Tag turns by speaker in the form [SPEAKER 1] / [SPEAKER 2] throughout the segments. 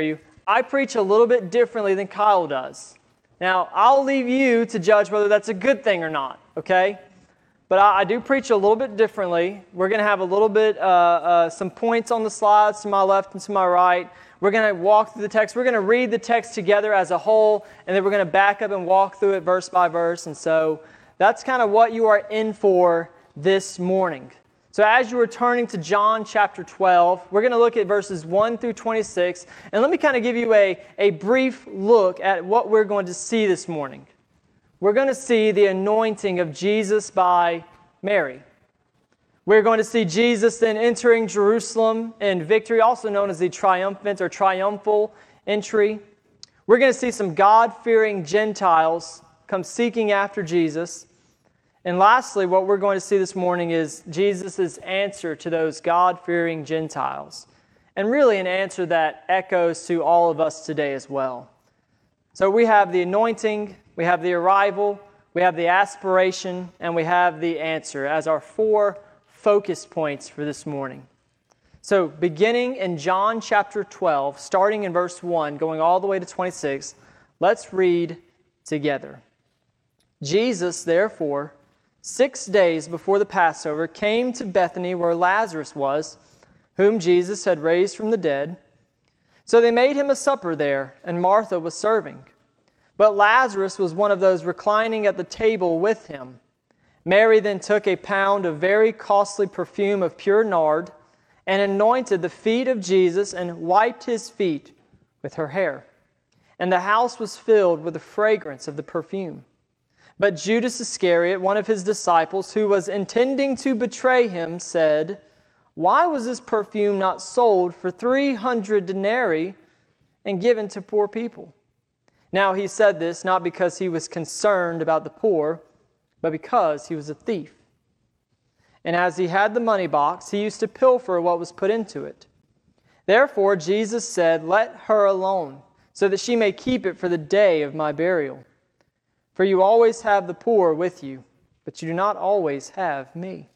[SPEAKER 1] you, I preach a little bit differently than Kyle does. Now, I'll leave you to judge whether that's a good thing or not, okay? But I, I do preach a little bit differently. We're going to have a little bit, uh, uh, some points on the slides to my left and to my right. We're going to walk through the text. We're going to read the text together as a whole, and then we're going to back up and walk through it verse by verse. And so that's kind of what you are in for this morning. So, as you are turning to John chapter 12, we're going to look at verses 1 through 26. And let me kind of give you a, a brief look at what we're going to see this morning. We're going to see the anointing of Jesus by Mary. We're going to see Jesus then entering Jerusalem in victory, also known as the triumphant or triumphal entry. We're going to see some God fearing Gentiles come seeking after Jesus. And lastly, what we're going to see this morning is Jesus' answer to those God fearing Gentiles. And really, an answer that echoes to all of us today as well. So we have the anointing, we have the arrival, we have the aspiration, and we have the answer as our four focus points for this morning. So, beginning in John chapter 12, starting in verse 1, going all the way to 26, let's read together. Jesus, therefore, six days before the Passover, came to Bethany where Lazarus was, whom Jesus had raised from the dead. So they made him a supper there, and Martha was serving. But Lazarus was one of those reclining at the table with him. Mary then took a pound of very costly perfume of pure nard and anointed the feet of Jesus and wiped his feet with her hair. And the house was filled with the fragrance of the perfume. But Judas Iscariot, one of his disciples, who was intending to betray him, said, Why was this perfume not sold for 300 denarii and given to poor people? Now he said this not because he was concerned about the poor, but because he was a thief. And as he had the money box, he used to pilfer what was put into it. Therefore Jesus said, Let her alone, so that she may keep it for the day of my burial. For you always have the poor with you, but you do not always have me.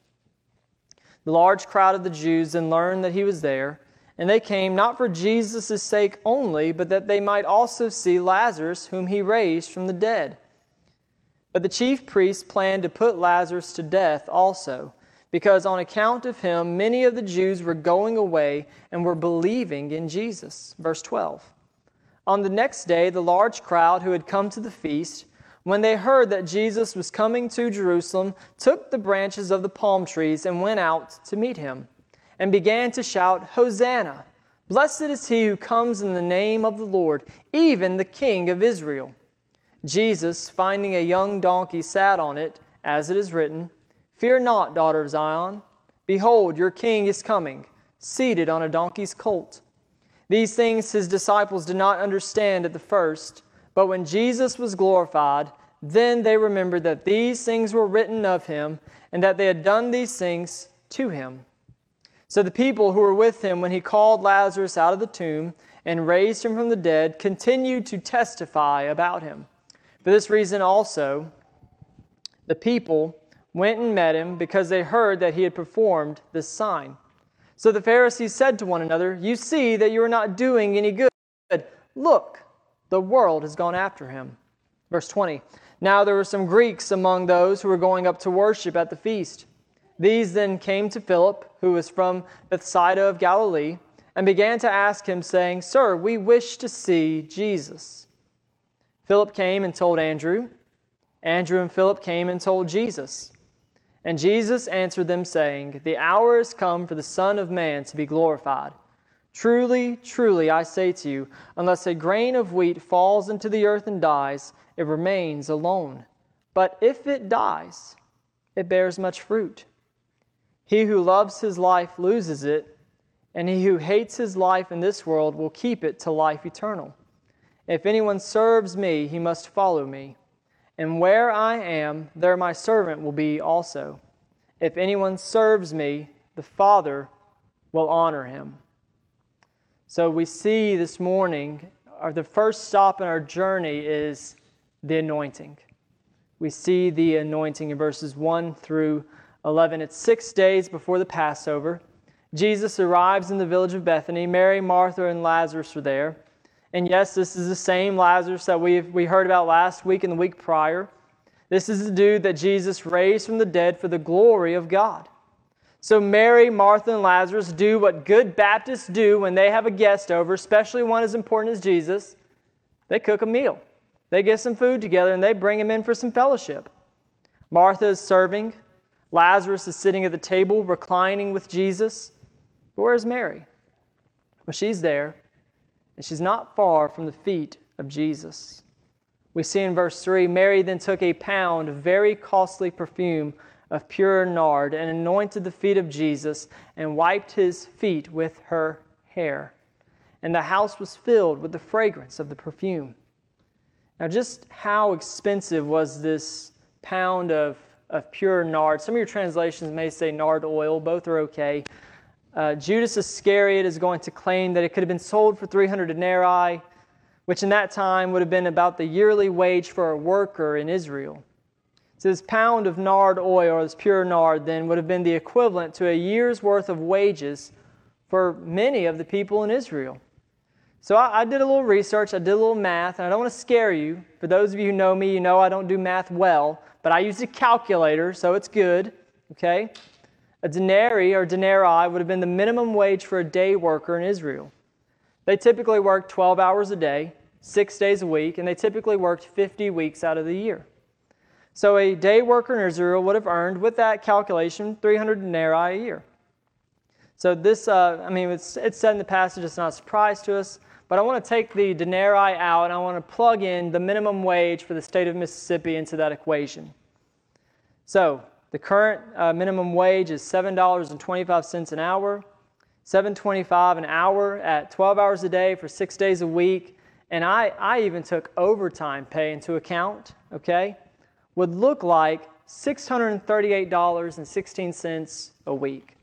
[SPEAKER 1] The large crowd of the Jews then learned that he was there, and they came not for Jesus' sake only, but that they might also see Lazarus, whom he raised from the dead. But the chief priests planned to put Lazarus to death also, because on account of him many of the Jews were going away and were believing in Jesus. Verse 12. On the next day, the large crowd who had come to the feast, when they heard that Jesus was coming to Jerusalem, took the branches of the palm trees and went out to meet him, and began to shout, Hosanna! Blessed is he who comes in the name of the Lord, even the King of Israel. Jesus, finding a young donkey, sat on it, as it is written, Fear not, daughter of Zion. Behold, your king is coming, seated on a donkey's colt. These things his disciples did not understand at the first. But when Jesus was glorified, then they remembered that these things were written of him, and that they had done these things to him. So the people who were with him when he called Lazarus out of the tomb and raised him from the dead continued to testify about him. For this reason also, the people went and met him because they heard that he had performed this sign. So the Pharisees said to one another, You see that you are not doing any good. Look, the world has gone after him. Verse 20 Now there were some Greeks among those who were going up to worship at the feast. These then came to Philip, who was from Bethsaida of Galilee, and began to ask him, saying, Sir, we wish to see Jesus. Philip came and told Andrew. Andrew and Philip came and told Jesus. And Jesus answered them, saying, The hour is come for the Son of Man to be glorified. Truly, truly, I say to you, unless a grain of wheat falls into the earth and dies, it remains alone. But if it dies, it bears much fruit. He who loves his life loses it, and he who hates his life in this world will keep it to life eternal. If anyone serves me, he must follow me. And where I am, there my servant will be also. If anyone serves me, the Father will honor him. So we see this morning, our, the first stop in our journey is the anointing. We see the anointing in verses 1 through 11. It's six days before the Passover. Jesus arrives in the village of Bethany. Mary, Martha, and Lazarus are there. And yes, this is the same Lazarus that we we heard about last week and the week prior. This is the dude that Jesus raised from the dead for the glory of God. So Mary, Martha, and Lazarus do what good Baptists do when they have a guest over, especially one as important as Jesus. They cook a meal. They get some food together and they bring him in for some fellowship. Martha is serving. Lazarus is sitting at the table, reclining with Jesus. But where's Mary? Well, she's there and she's not far from the feet of Jesus. We see in verse 3 Mary then took a pound of very costly perfume of pure nard and anointed the feet of Jesus and wiped his feet with her hair. And the house was filled with the fragrance of the perfume. Now, just how expensive was this pound of, of pure nard? Some of your translations may say nard oil, both are okay. Uh, Judas Iscariot is going to claim that it could have been sold for 300 denarii, which in that time would have been about the yearly wage for a worker in Israel. So, this pound of nard oil, or this pure nard, then would have been the equivalent to a year's worth of wages for many of the people in Israel. So, I, I did a little research, I did a little math, and I don't want to scare you. For those of you who know me, you know I don't do math well, but I used a calculator, so it's good. Okay? A denarii or denarii would have been the minimum wage for a day worker in Israel. They typically worked 12 hours a day, six days a week, and they typically worked 50 weeks out of the year. So a day worker in Israel would have earned, with that calculation, 300 denarii a year. So this, uh, I mean, it's, it's said in the passage, it's not a surprise to us, but I want to take the denarii out and I want to plug in the minimum wage for the state of Mississippi into that equation. So the current uh, minimum wage is $7.25 an hour, $7.25 an hour at 12 hours a day for six days a week. And I, I even took overtime pay into account, okay? Would look like $638.16 a week.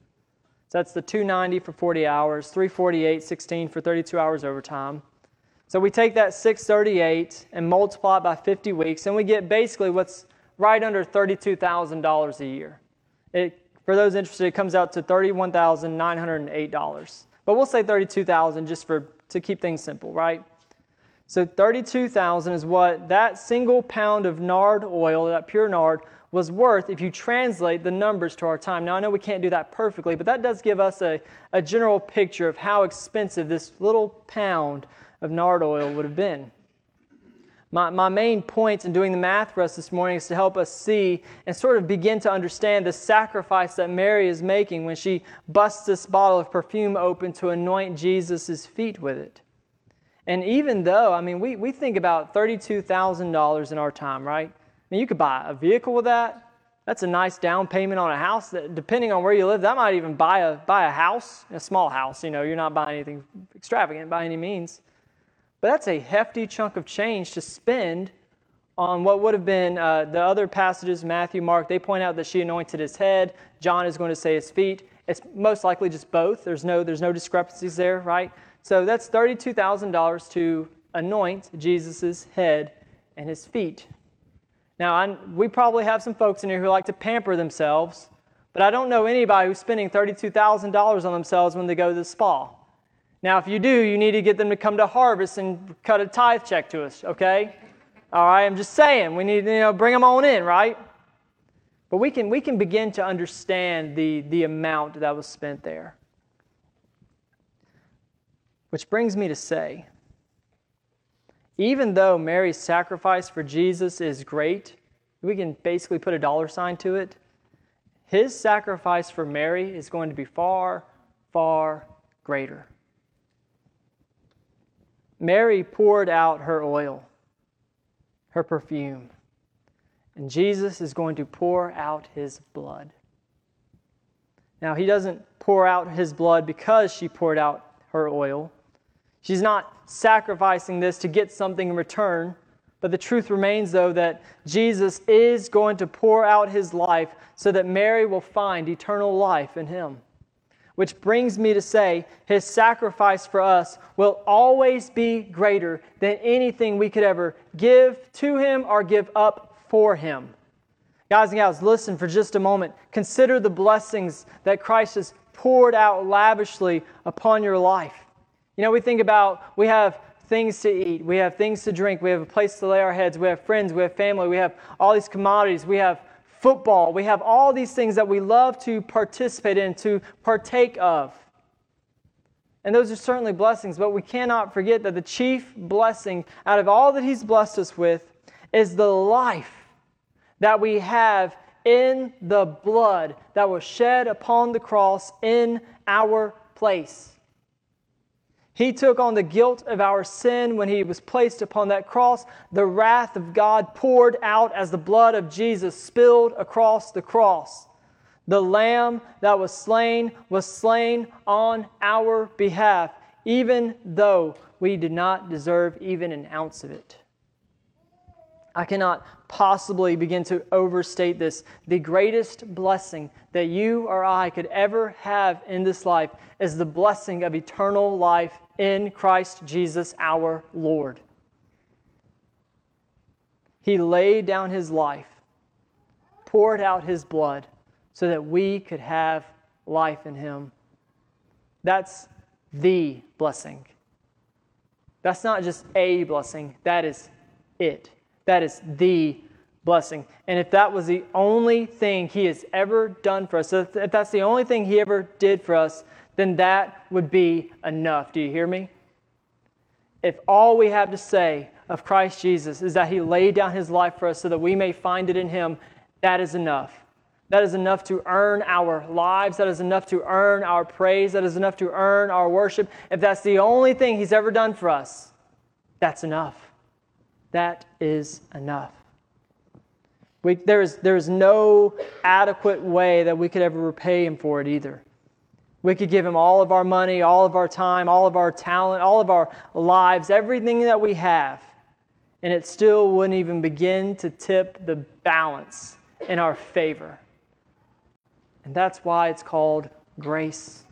[SPEAKER 1] So that's the 290 for 40 hours, 348, 16 for 32 hours overtime. So we take that 638 and multiply it by 50 weeks, and we get basically what's right under $32,000 a year. It, for those interested, it comes out to $31,908. But we'll say 32,000 just for to keep things simple, right? So 32,000 is what that single pound of nard oil, that pure nard, was worth if you translate the numbers to our time. Now, I know we can't do that perfectly, but that does give us a, a general picture of how expensive this little pound of nard oil would have been. My, my main point in doing the math for us this morning is to help us see and sort of begin to understand the sacrifice that Mary is making when she busts this bottle of perfume open to anoint Jesus' feet with it. And even though, I mean, we, we think about $32,000 in our time, right? I mean, you could buy a vehicle with that. That's a nice down payment on a house that, depending on where you live, that might even buy a, buy a house, a small house. You know, you're not buying anything extravagant by any means. But that's a hefty chunk of change to spend on what would have been uh, the other passages, Matthew, Mark. They point out that she anointed his head. John is going to say his feet. It's most likely just both. There's no, there's no discrepancies there, right? So that's $32,000 to anoint Jesus' head and his feet. Now, I, we probably have some folks in here who like to pamper themselves, but I don't know anybody who's spending $32,000 on themselves when they go to the spa. Now, if you do, you need to get them to come to Harvest and cut a tithe check to us, okay? All right, I'm just saying, we need to you know, bring them on in, right? But we can, we can begin to understand the, the amount that was spent there. Which brings me to say, even though Mary's sacrifice for Jesus is great, we can basically put a dollar sign to it. His sacrifice for Mary is going to be far, far greater. Mary poured out her oil, her perfume, and Jesus is going to pour out his blood. Now, he doesn't pour out his blood because she poured out her oil. She's not sacrificing this to get something in return. But the truth remains, though, that Jesus is going to pour out his life so that Mary will find eternal life in him. Which brings me to say, his sacrifice for us will always be greater than anything we could ever give to him or give up for him. Guys and gals, listen for just a moment. Consider the blessings that Christ has poured out lavishly upon your life. You know, we think about, we have things to eat, we have things to drink, we have a place to lay our heads, we have friends, we have family, we have all these commodities, we have football, we have all these things that we love to participate in, to partake of. And those are certainly blessings, but we cannot forget that the chief blessing out of all that He's blessed us with is the life that we have in the blood that was shed upon the cross in our place. He took on the guilt of our sin when he was placed upon that cross. The wrath of God poured out as the blood of Jesus spilled across the cross. The lamb that was slain was slain on our behalf, even though we did not deserve even an ounce of it. I cannot possibly begin to overstate this. The greatest blessing that you or I could ever have in this life is the blessing of eternal life in Christ Jesus our Lord. He laid down his life, poured out his blood, so that we could have life in him. That's the blessing. That's not just a blessing, that is it. That is the blessing. And if that was the only thing He has ever done for us, if that's the only thing He ever did for us, then that would be enough. Do you hear me? If all we have to say of Christ Jesus is that He laid down His life for us so that we may find it in Him, that is enough. That is enough to earn our lives. That is enough to earn our praise. That is enough to earn our worship. If that's the only thing He's ever done for us, that's enough. That is enough. We, there, is, there is no adequate way that we could ever repay him for it either. We could give him all of our money, all of our time, all of our talent, all of our lives, everything that we have, and it still wouldn't even begin to tip the balance in our favor. And that's why it's called grace.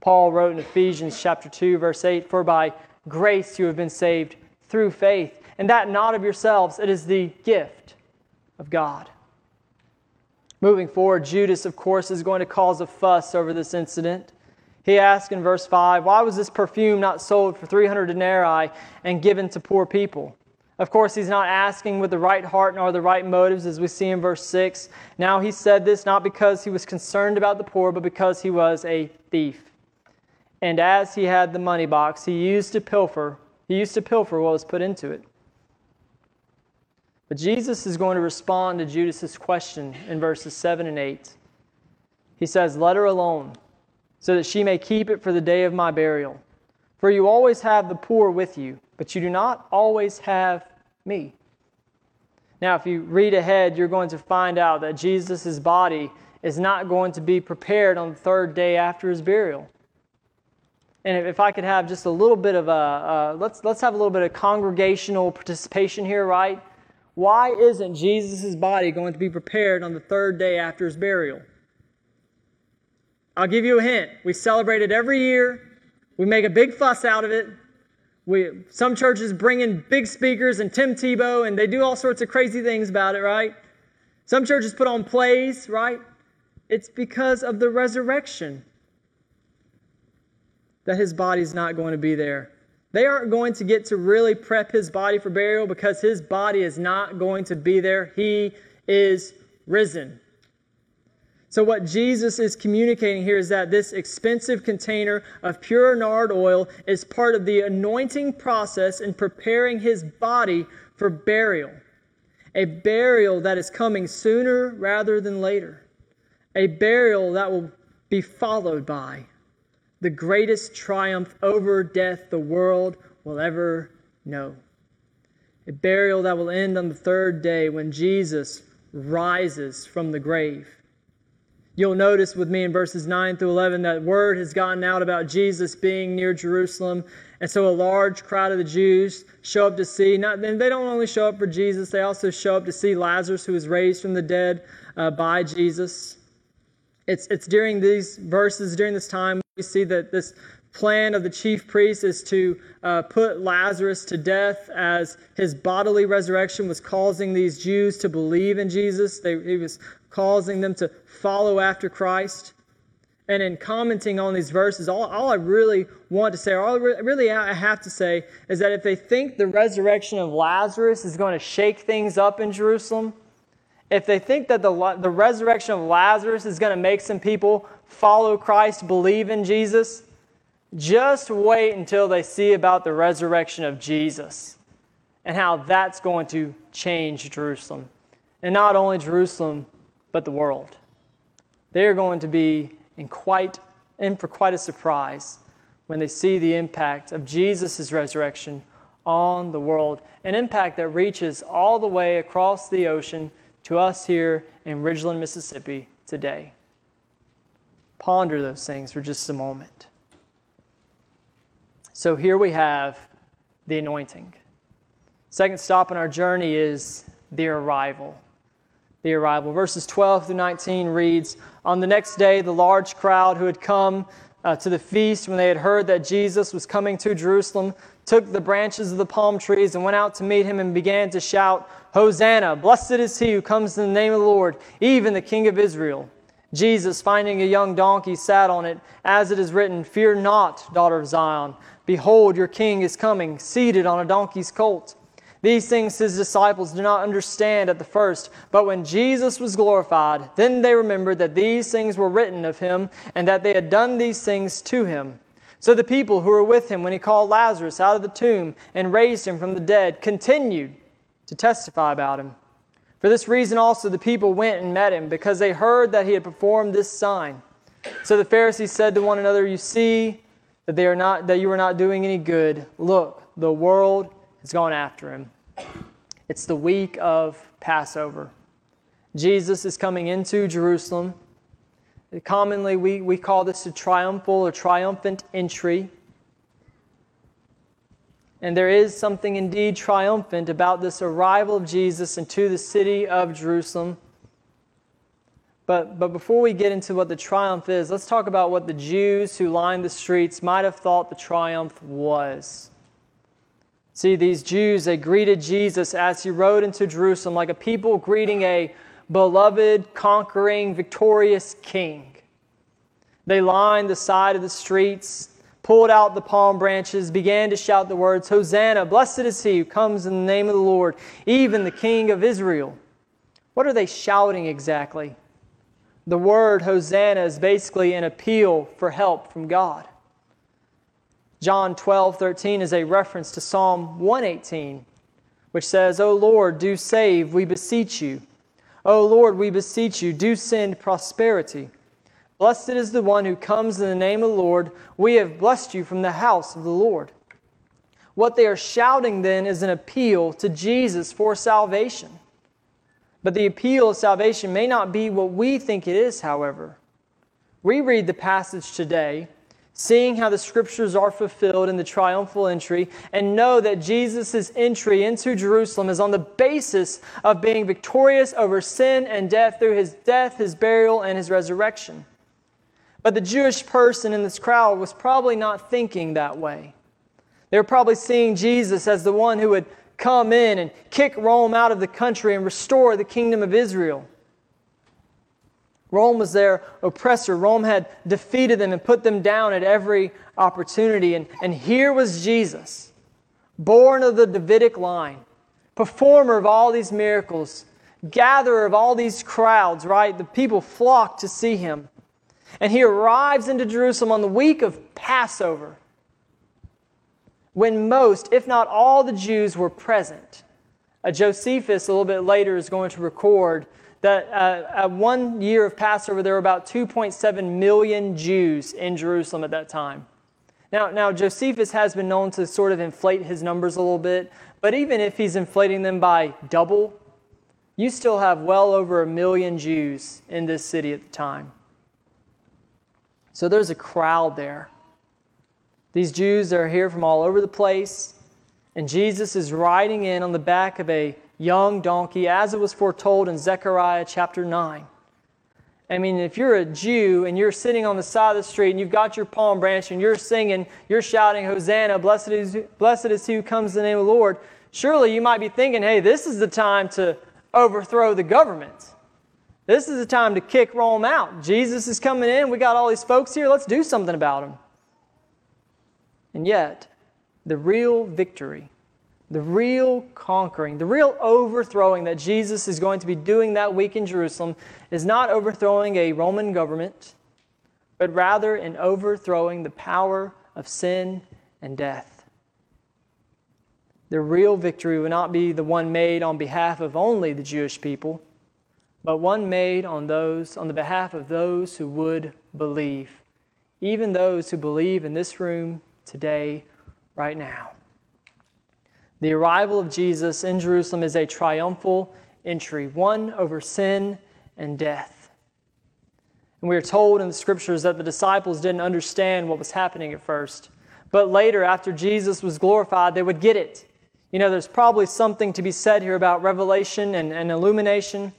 [SPEAKER 1] Paul wrote in Ephesians chapter 2 verse 8, "For by grace you have been saved through faith, and that not of yourselves, it is the gift of God. Moving forward, Judas, of course, is going to cause a fuss over this incident. He asks in verse 5, Why was this perfume not sold for 300 denarii and given to poor people? Of course, he's not asking with the right heart nor the right motives, as we see in verse 6. Now, he said this not because he was concerned about the poor, but because he was a thief. And as he had the money box, he used to pilfer, he used to pilfer what was put into it. But Jesus is going to respond to Judas's question in verses 7 and 8. He says, Let her alone, so that she may keep it for the day of my burial. For you always have the poor with you, but you do not always have me. Now, if you read ahead, you're going to find out that Jesus' body is not going to be prepared on the third day after his burial. And if I could have just a little bit of a, uh, let's, let's have a little bit of congregational participation here, right? Why isn't Jesus' body going to be prepared on the third day after his burial? I'll give you a hint. We celebrate it every year. We make a big fuss out of it. We, some churches bring in big speakers and Tim Tebow, and they do all sorts of crazy things about it, right? Some churches put on plays, right? It's because of the resurrection that his body's not going to be there. They aren't going to get to really prep his body for burial because his body is not going to be there. He is risen. So, what Jesus is communicating here is that this expensive container of pure nard oil is part of the anointing process in preparing his body for burial. A burial that is coming sooner rather than later. A burial that will be followed by the greatest triumph over death the world will ever know. A burial that will end on the third day when Jesus rises from the grave. You'll notice with me in verses 9 through 11 that word has gotten out about Jesus being near Jerusalem. And so a large crowd of the Jews show up to see, not, and they don't only show up for Jesus, they also show up to see Lazarus, who was raised from the dead uh, by Jesus. It's, it's during these verses, during this time, we see that this plan of the chief priest is to uh, put Lazarus to death as his bodily resurrection was causing these Jews to believe in Jesus. They, he was causing them to follow after Christ. And in commenting on these verses, all, all I really want to say, or all really I have to say, is that if they think the resurrection of Lazarus is going to shake things up in Jerusalem, if they think that the, the resurrection of Lazarus is going to make some people follow Christ, believe in Jesus, just wait until they see about the resurrection of Jesus and how that's going to change Jerusalem. And not only Jerusalem, but the world. They're going to be in quite in for quite a surprise when they see the impact of Jesus' resurrection on the world, an impact that reaches all the way across the ocean to us here in Ridgeland, Mississippi today. Ponder those things for just a moment. So here we have the anointing. Second stop on our journey is the arrival. The arrival. Verses 12 through 19 reads On the next day, the large crowd who had come uh, to the feast when they had heard that Jesus was coming to Jerusalem took the branches of the palm trees and went out to meet him and began to shout, Hosanna! Blessed is he who comes in the name of the Lord, even the King of Israel. Jesus, finding a young donkey, sat on it, as it is written, Fear not, daughter of Zion. Behold, your king is coming, seated on a donkey's colt. These things his disciples did not understand at the first, but when Jesus was glorified, then they remembered that these things were written of him, and that they had done these things to him. So the people who were with him when he called Lazarus out of the tomb and raised him from the dead continued to testify about him. For this reason also the people went and met him, because they heard that he had performed this sign. So the Pharisees said to one another, You see that they are not that you are not doing any good. Look, the world has gone after him. It's the week of Passover. Jesus is coming into Jerusalem. Commonly, we, we call this a triumphal or triumphant entry. And there is something indeed triumphant about this arrival of Jesus into the city of Jerusalem. But, but before we get into what the triumph is, let's talk about what the Jews who lined the streets might have thought the triumph was. See, these Jews, they greeted Jesus as he rode into Jerusalem like a people greeting a beloved, conquering, victorious king. They lined the side of the streets, pulled out the palm branches, began to shout the words, Hosanna, blessed is he who comes in the name of the Lord, even the King of Israel. What are they shouting exactly? The word Hosanna is basically an appeal for help from God. John 12, 13 is a reference to Psalm 118, which says, O Lord, do save, we beseech you. O Lord, we beseech you, do send prosperity. Blessed is the one who comes in the name of the Lord. We have blessed you from the house of the Lord. What they are shouting then is an appeal to Jesus for salvation. But the appeal of salvation may not be what we think it is, however. We read the passage today, seeing how the scriptures are fulfilled in the triumphal entry, and know that Jesus' entry into Jerusalem is on the basis of being victorious over sin and death through his death, his burial, and his resurrection. But the Jewish person in this crowd was probably not thinking that way. They were probably seeing Jesus as the one who would come in and kick Rome out of the country and restore the kingdom of Israel. Rome was their oppressor. Rome had defeated them and put them down at every opportunity. And, and here was Jesus, born of the Davidic line, performer of all these miracles, gatherer of all these crowds, right? The people flocked to see him. And he arrives into Jerusalem on the week of Passover when most, if not all, the Jews were present. Uh, Josephus, a little bit later, is going to record that uh, at one year of Passover, there were about 2.7 million Jews in Jerusalem at that time. Now, now, Josephus has been known to sort of inflate his numbers a little bit, but even if he's inflating them by double, you still have well over a million Jews in this city at the time. So there's a crowd there. These Jews are here from all over the place, and Jesus is riding in on the back of a young donkey, as it was foretold in Zechariah chapter 9. I mean, if you're a Jew and you're sitting on the side of the street and you've got your palm branch and you're singing, you're shouting, Hosanna, blessed is, blessed is he who comes in the name of the Lord, surely you might be thinking, hey, this is the time to overthrow the government. This is the time to kick Rome out. Jesus is coming in. We got all these folks here. Let's do something about them. And yet, the real victory, the real conquering, the real overthrowing that Jesus is going to be doing that week in Jerusalem is not overthrowing a Roman government, but rather in overthrowing the power of sin and death. The real victory will not be the one made on behalf of only the Jewish people, but one made on those on the behalf of those who would believe, even those who believe in this room today, right now. The arrival of Jesus in Jerusalem is a triumphal entry, one over sin and death. And we are told in the scriptures that the disciples didn't understand what was happening at first. But later, after Jesus was glorified, they would get it. You know, there's probably something to be said here about revelation and, and illumination.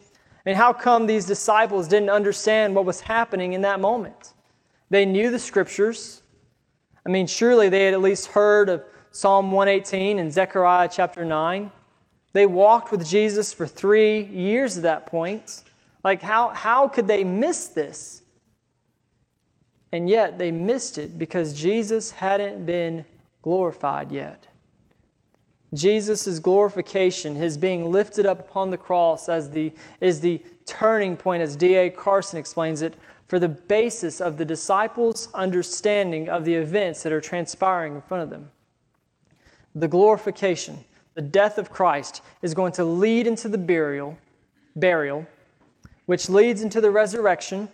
[SPEAKER 1] I mean, how come these disciples didn't understand what was happening in that moment? They knew the scriptures, I mean, surely they had at least heard of Psalm 118 and Zechariah chapter 9. They walked with Jesus for three years at that point. Like, how, how could they miss this? And yet they missed it because Jesus hadn't been glorified yet. Jesus' glorification, his being lifted up upon the cross, as the, is the turning point, as D.A. Carson explains it, for the basis of the disciples' understanding of the events that are transpiring in front of them. The glorification, the death of Christ, is going to lead into the burial, burial, which leads into the resurrection,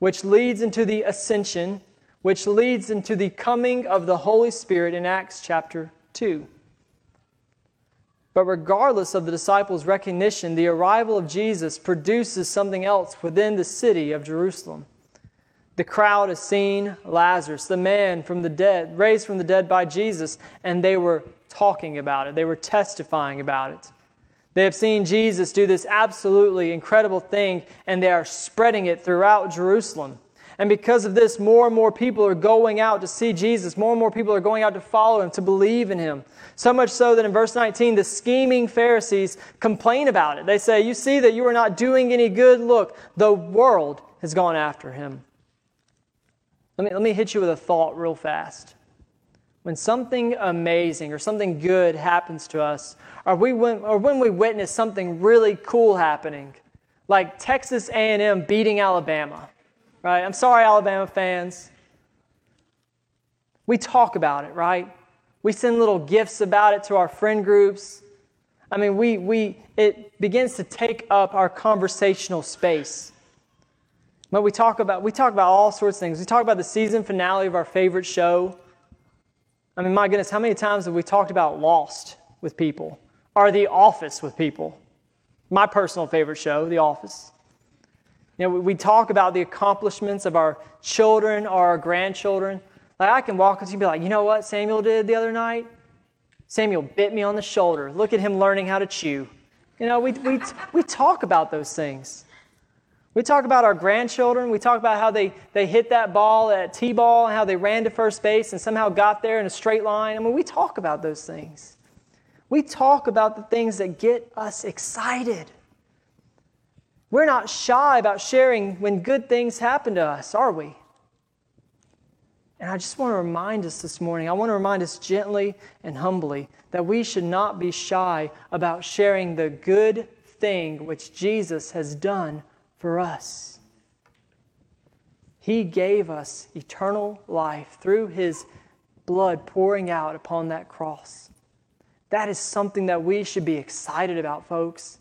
[SPEAKER 1] which leads into the ascension, which leads into the coming of the Holy Spirit in Acts chapter 2. But regardless of the disciples' recognition, the arrival of Jesus produces something else within the city of Jerusalem. The crowd has seen Lazarus, the man from the dead, raised from the dead by Jesus, and they were talking about it. They were testifying about it. They have seen Jesus do this absolutely incredible thing, and they are spreading it throughout Jerusalem. And because of this, more and more people are going out to see Jesus. More and more people are going out to follow him, to believe in him. So much so that in verse 19, the scheming Pharisees complain about it. They say, You see that you are not doing any good. Look, the world has gone after him. Let me, let me hit you with a thought real fast. When something amazing or something good happens to us, or, we, or when we witness something really cool happening, like Texas A&M beating Alabama, right? I'm sorry, Alabama fans. We talk about it, right? We send little gifts about it to our friend groups. I mean, we, we, it begins to take up our conversational space. But we talk about we talk about all sorts of things. We talk about the season finale of our favorite show. I mean, my goodness, how many times have we talked about Lost with people or The Office with people? My personal favorite show, The Office. You know, we talk about the accomplishments of our children or our grandchildren. Like I can walk up to you and be like, you know what Samuel did the other night? Samuel bit me on the shoulder. Look at him learning how to chew. You know, we, we, we talk about those things. We talk about our grandchildren. We talk about how they, they hit that ball at T ball, and how they ran to first base and somehow got there in a straight line. I mean, we talk about those things. We talk about the things that get us excited. We're not shy about sharing when good things happen to us, are we? And I just want to remind us this morning, I want to remind us gently and humbly that we should not be shy about sharing the good thing which Jesus has done for us. He gave us eternal life through His blood pouring out upon that cross. That is something that we should be excited about, folks.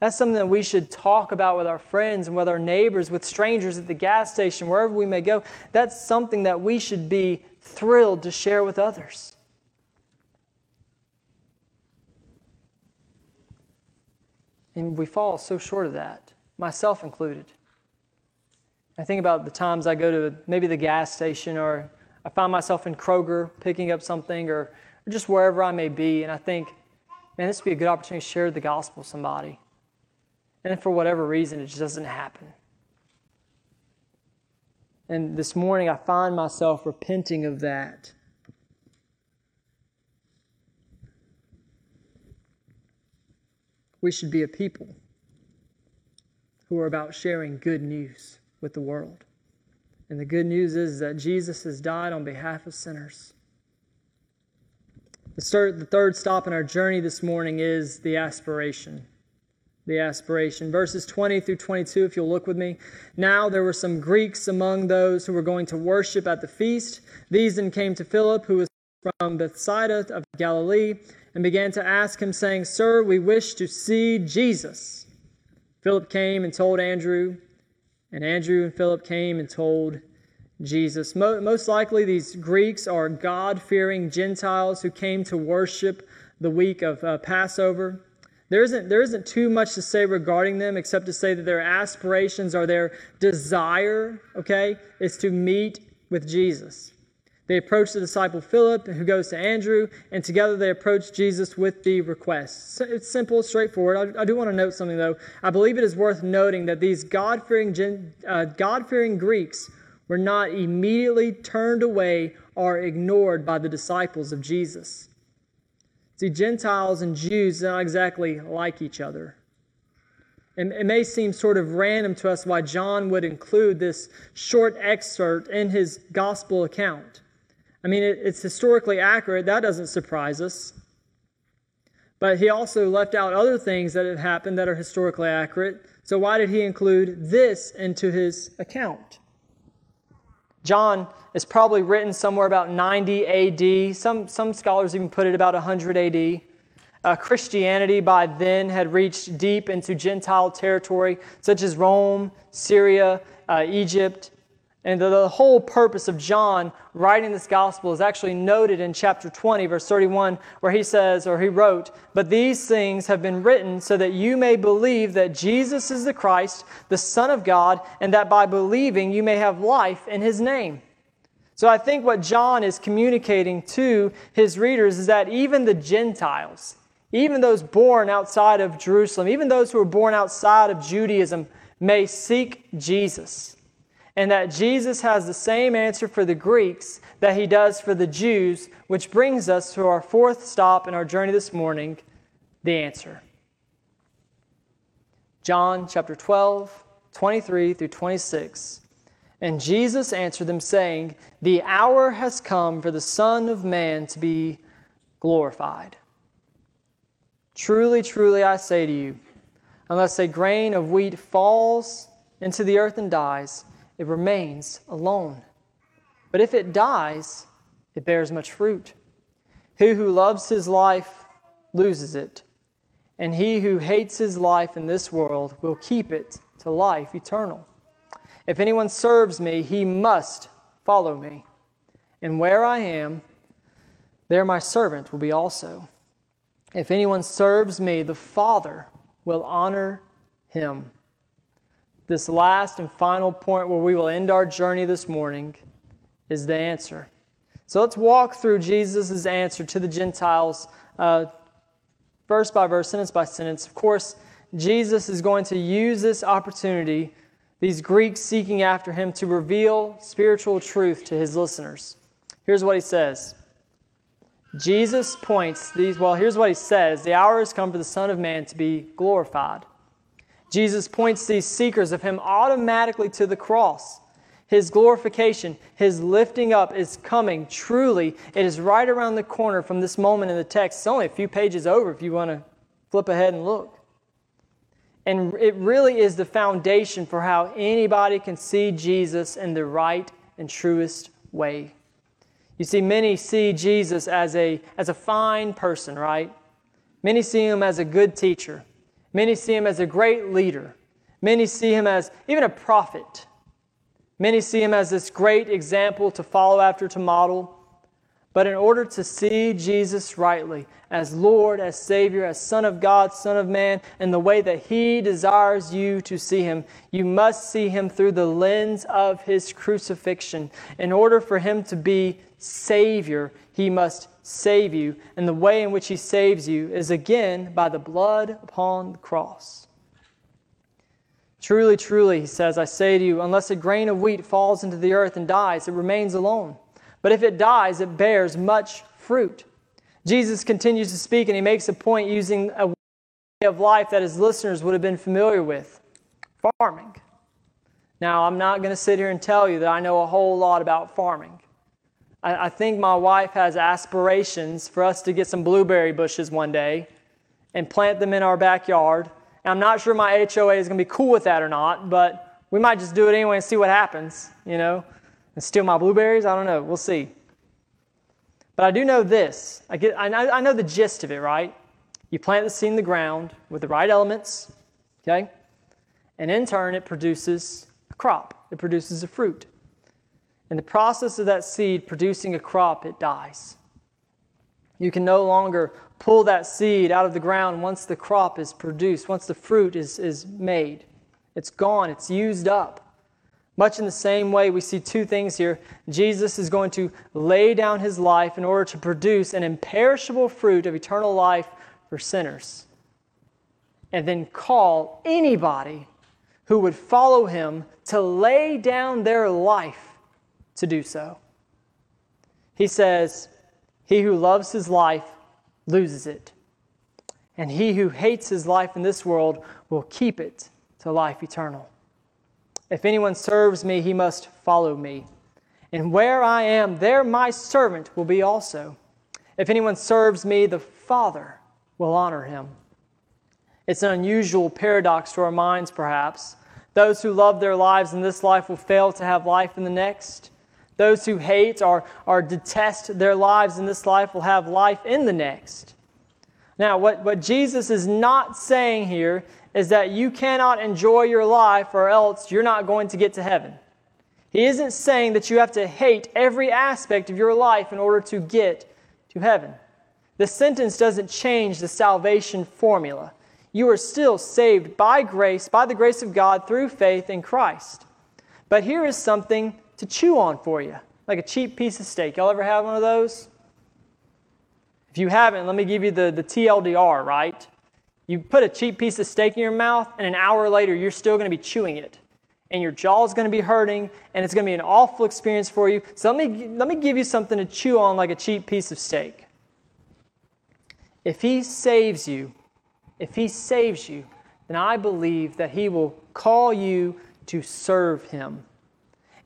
[SPEAKER 1] That's something that we should talk about with our friends and with our neighbors, with strangers at the gas station, wherever we may go. That's something that we should be thrilled to share with others. And we fall so short of that myself included. I think about the times I go to maybe the gas station or I find myself in Kroger picking up something or, or just wherever I may be, and I think, man, this would be a good opportunity to share the gospel with somebody. And for whatever reason, it just doesn't happen. And this morning, I find myself repenting of that. We should be a people who are about sharing good news with the world. And the good news is that Jesus has died on behalf of sinners. The third stop in our journey this morning is the aspiration. The aspiration. Verses 20 through 22, if you'll look with me. Now there were some Greeks among those who were going to worship at the feast. These then came to Philip, who was from Bethsaida of Galilee, and began to ask him, saying, Sir, we wish to see Jesus. Philip came and told Andrew, and Andrew and Philip came and told Jesus. Most likely, these Greeks are God fearing Gentiles who came to worship the week of uh, Passover. There isn't, there isn't too much to say regarding them except to say that their aspirations or their desire, okay, is to meet with Jesus. They approach the disciple Philip, who goes to Andrew, and together they approach Jesus with the request. So It's simple, straightforward. I, I do want to note something, though. I believe it is worth noting that these God fearing uh, God-fearing Greeks were not immediately turned away or ignored by the disciples of Jesus. See, Gentiles and Jews not exactly like each other. And it may seem sort of random to us why John would include this short excerpt in his gospel account. I mean, it's historically accurate. That doesn't surprise us. But he also left out other things that have happened that are historically accurate. So why did he include this into his account? John is probably written somewhere about 90 AD. Some, some scholars even put it about 100 AD. Uh, Christianity by then had reached deep into Gentile territory, such as Rome, Syria, uh, Egypt, and the, the, whole purpose of John writing this gospel is actually noted in chapter 20, verse 31, where he says, or he wrote, But these things have been written so that you may believe that Jesus is the Christ, the Son of God, and that by believing you may have life in his name. So I think what John is communicating to his readers is that even the Gentiles, even those born outside of Jerusalem, even those who are born outside of Judaism, may seek Jesus and that Jesus has the same answer for the Greeks that he does for the Jews, which brings us to our fourth stop in our journey this morning the answer. John chapter 12, 23 through 26. And Jesus answered them, saying, The hour has come for the Son of Man to be glorified. Truly, truly, I say to you, unless a grain of wheat falls into the earth and dies, it remains alone. But if it dies, it bears much fruit. He who loves his life loses it, and he who hates his life in this world will keep it to life eternal. If anyone serves me, he must follow me. And where I am, there my servant will be also. If anyone serves me, the Father will honor him this last and final point where we will end our journey this morning is the answer. So let's walk through Jesus' answer to the Gentiles, uh, verse by verse, sentence by sentence. Of course, Jesus is going to use this opportunity, these Greeks seeking after him, to reveal spiritual truth to his listeners. Here's what he says. Jesus points these, well, here's what he says The hour has come for the Son of Man to be glorified. Jesus points these seekers of him automatically to the cross. His glorification, his lifting up is coming. Truly, it is right around the corner from this moment in the text. It's only a few pages over if you want to flip ahead and look. And it really is the foundation for how anybody can see Jesus in the right and truest way. You see, many see Jesus as a, as a fine person, right? Many see him as a good teacher. Many see him as a great leader. Many see him as even a prophet. Many see him as this great example to follow after, to model. But in order to see Jesus rightly, as Lord, as Savior, as Son of God, Son of Man, in the way that He desires you to see Him, you must see Him through the lens of His crucifixion. In order for Him to be Savior, He must save you. And the way in which He saves you is again by the blood upon the cross. Truly, truly, He says, I say to you, unless a grain of wheat falls into the earth and dies, it remains alone. But if it dies, it bears much fruit. Jesus continues to speak, and He makes a point using a way of life that His listeners would have been familiar with. farming. Now, I'm not going to sit here and tell you that I know a whole lot about farming. I, I, think my wife has aspirations for us to get some blueberry bushes one day and plant them in our backyard. And I'm not sure my HOA is going to be cool with that or not, but we might just do it anyway and see what happens, you know, and steal my blueberries. I don't know. We'll see. But I do know this. I, get, I, I know the gist of it, right? You plant the seed in the ground with the right elements, okay? And in turn, it produces a crop, it produces a fruit. In the process of that seed producing a crop, it dies. You can no longer pull that seed out of the ground once the crop is produced, once the fruit is, is made. It's gone, it's used up. Much in the same way, we see two things here. Jesus is going to lay down his life in order to produce an imperishable fruit of eternal life for sinners, and then call anybody who would follow him to lay down their life to do so. He says, He who loves his life loses it, and he who hates his life in this world will keep it to life eternal. If anyone serves me, he must follow me. And where I am, there my servant will be also. If anyone serves me, the Father will honor him. It's an unusual paradox to our minds, perhaps. Those who love their lives in this life will fail to have life in the next. Those who hate or, or detest their lives in this life will have life in the next. Now, what, what Jesus is not saying here is that you cannot enjoy your life or else you're not going to get to heaven. He isn't saying that you have to hate every aspect of your life in order to get to heaven. The sentence doesn't change the salvation formula. You are still saved by grace, by the grace of God, through faith in Christ. But here is something to chew on for you, like a cheap piece of steak. Y'all ever have one of those? If you haven't, let me give you the, the TLDR, right? You put a cheap piece of steak in your mouth, and an hour later, you're still going to be chewing it. And your jaw is going to be hurting, and it's going to be an awful experience for you. So let me, let me give you something to chew on like a cheap piece of steak. If He saves you, if He saves you, then I believe that He will call you to serve Him.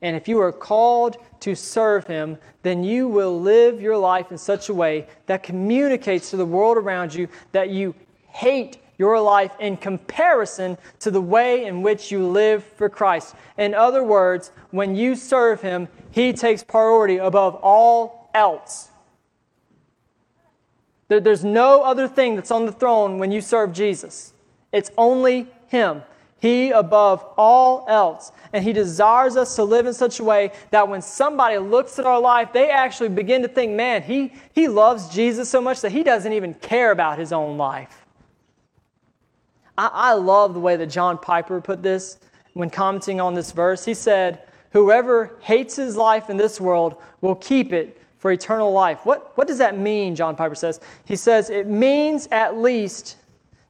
[SPEAKER 1] And if you are called to serve Him, then you will live your life in such a way that communicates to the world around you that you hate your life in comparison to the way in which you live for Christ. In other words, when you serve Him, He takes priority above all else. There's no other thing that's on the throne when you serve Jesus. It's only Him. He above all else. And He desires us to live in such a way that when somebody looks at our life, they actually begin to think, man, he, he loves Jesus so much that he doesn't even care about his own life. I, I love the way that John Piper put this when commenting on this verse. He said, Whoever hates his life in this world will keep it for eternal life. What, what does that mean, John Piper says? He says, It means at least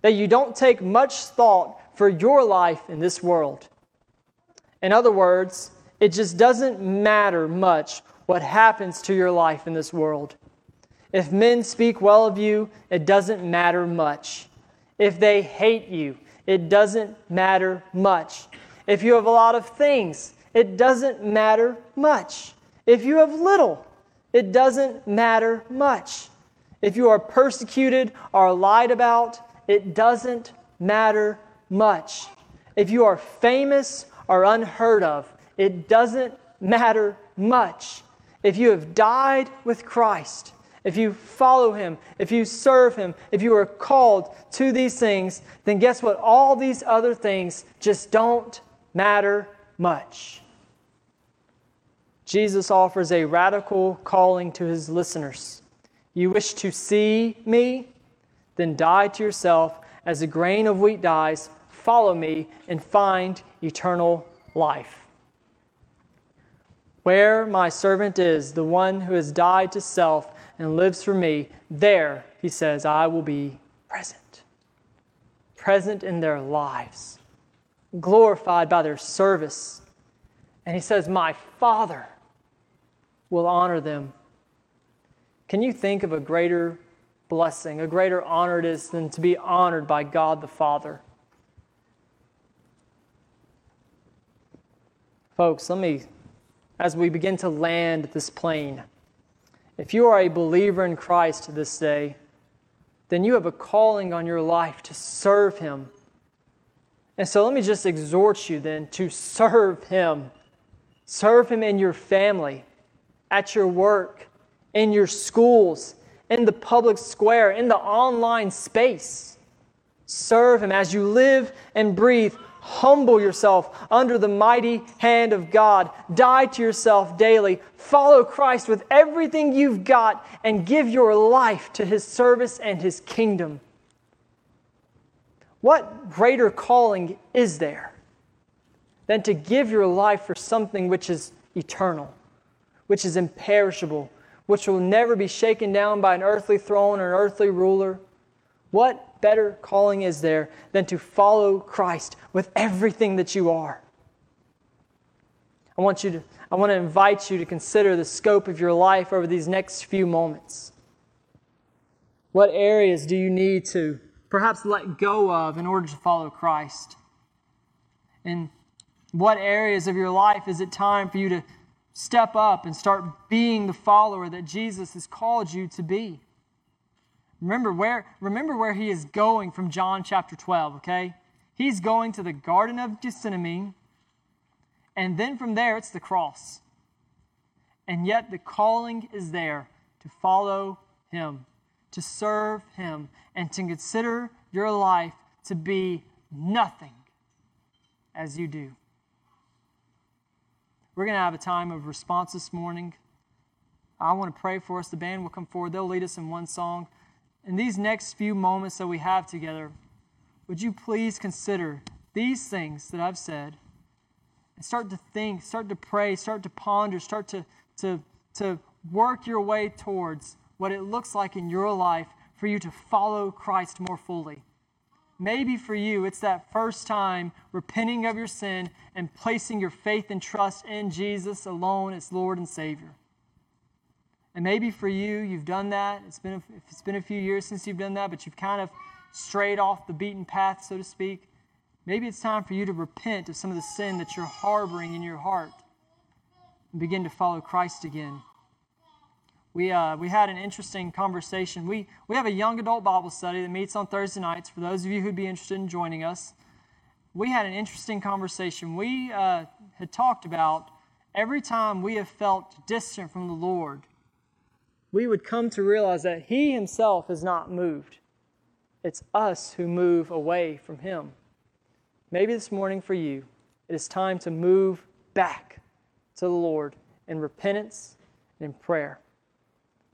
[SPEAKER 1] that you don't take much thought for your life in this world. In other words, it just doesn't matter much what happens to your life in this world. If men speak well of you, it doesn't matter much. If they hate you, it doesn't matter much. If you have a lot of things, it doesn't matter much. If you have little, it doesn't matter much. If you are persecuted or lied about, it doesn't matter much. If you are famous or unheard of, it doesn't matter much. If you have died with Christ, if you follow Him, if you serve Him, if you are called to these things, then guess what? All these other things just don't matter much. Jesus offers a radical calling to His listeners. You wish to see me? Then die to yourself as a grain of wheat dies follow me and find eternal life. Where my servant is, the one who has died to self and lives for me, there, he says, I will be present. Present in their lives, glorified by their service. And he says, My Father will honor them. Can you think of a greater blessing, a greater honor it is than to be honored by God the Father? Folks, let me, as we begin to land this plane, if you are a believer in Christ this day, then you have a calling on your life to serve Him. And so let me just exhort you then to serve Him. Serve Him in your family, at your work, in your schools, in the public square, in the online space. Serve Him as you live and breathe. Humble yourself under the mighty hand of God. Die to yourself daily. Follow Christ with everything you've got and give your life to His service and His kingdom. What greater calling is there than to give your life for something which is eternal, which is imperishable, which will never be shaken down by an earthly throne or an earthly ruler. What better calling is there than to follow Christ with everything that you are? I want you to I want to invite you to consider the scope of your life over these next few moments. What areas do you need to perhaps let go of in order to follow Christ? In what areas of your life is it time for you to step up and start being the follower that Jesus has called you to be. Remember where, remember where he is going from John chapter 12, okay? He's going to the Garden of Gethsemane, and then from there it's the cross. And yet the calling is there to follow him, to serve him, and to consider your life to be nothing as you do. We're going to have a time of response this morning. I want to pray for us. The band will come forward, they'll lead us in one song. In these next few moments that we have together, would you please consider these things that I've said and start to think, start to pray, start to ponder, start to, to, to work your way towards what it looks like in your life for you to follow Christ more fully. Maybe for you, it's that first time repenting of your sin and placing your faith and trust in Jesus alone as Lord and Savior. And maybe for you, you've done that. It's been, a, it's been a few years since you've done that, but you've kind of strayed off the beaten path, so to speak. Maybe it's time for you to repent of some of the sin that you're harboring in your heart and begin to follow Christ again we, uh, we had an interesting conversation. We, we have a young adult Bible study that meets on Thursday nights for those of you who'd be interested in joining us. We had an interesting conversation. We uh, had talked about every time we have felt distant from the Lord, we would come to realize that He Himself is not moved. It's us who move away from Him. Maybe this morning for you, it is time to move back to the Lord in repentance and in prayer.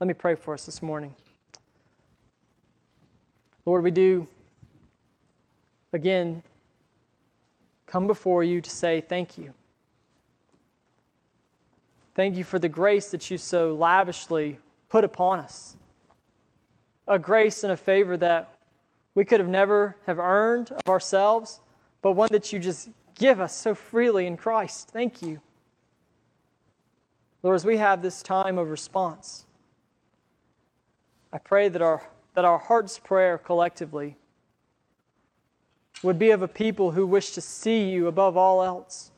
[SPEAKER 1] Let me pray for us this morning. Lord, we do, again, come before you to say thank you. Thank you for the grace that you so lavishly put upon us. A grace and a favor that we could have never have earned of ourselves, but one that you just give us so freely in Christ. Thank you. Lord, as we have this time of response, I pray that our, that our heart's prayer collectively would be of a people who wish to see you above all else,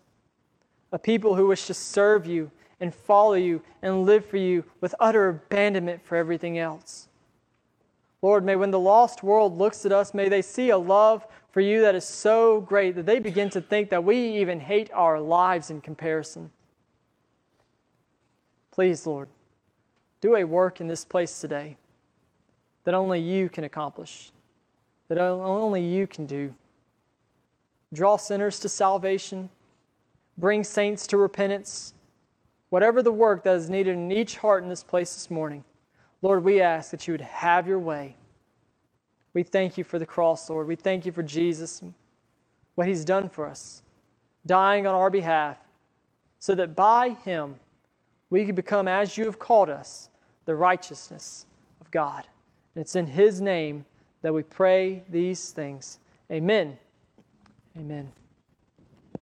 [SPEAKER 1] a people who wish to serve you and follow you and live for you with utter abandonment for everything else. Lord, may when the lost world looks at us, may they see a love for you that is so great that they begin to think that we even hate our lives in comparison. Please, Lord, do a work in this place today that only you can accomplish, that only you can do. Draw sinners to salvation, bring saints to repentance, whatever the work that is needed in each heart in this place this morning. Lord, we ask that you would have your way. We thank you for the cross, Lord. We thank you for Jesus, what he's done for us, dying on our behalf, so that by him we can become, as you have called us, the righteousness of God. And it's in His name that we pray these things. Amen. Amen.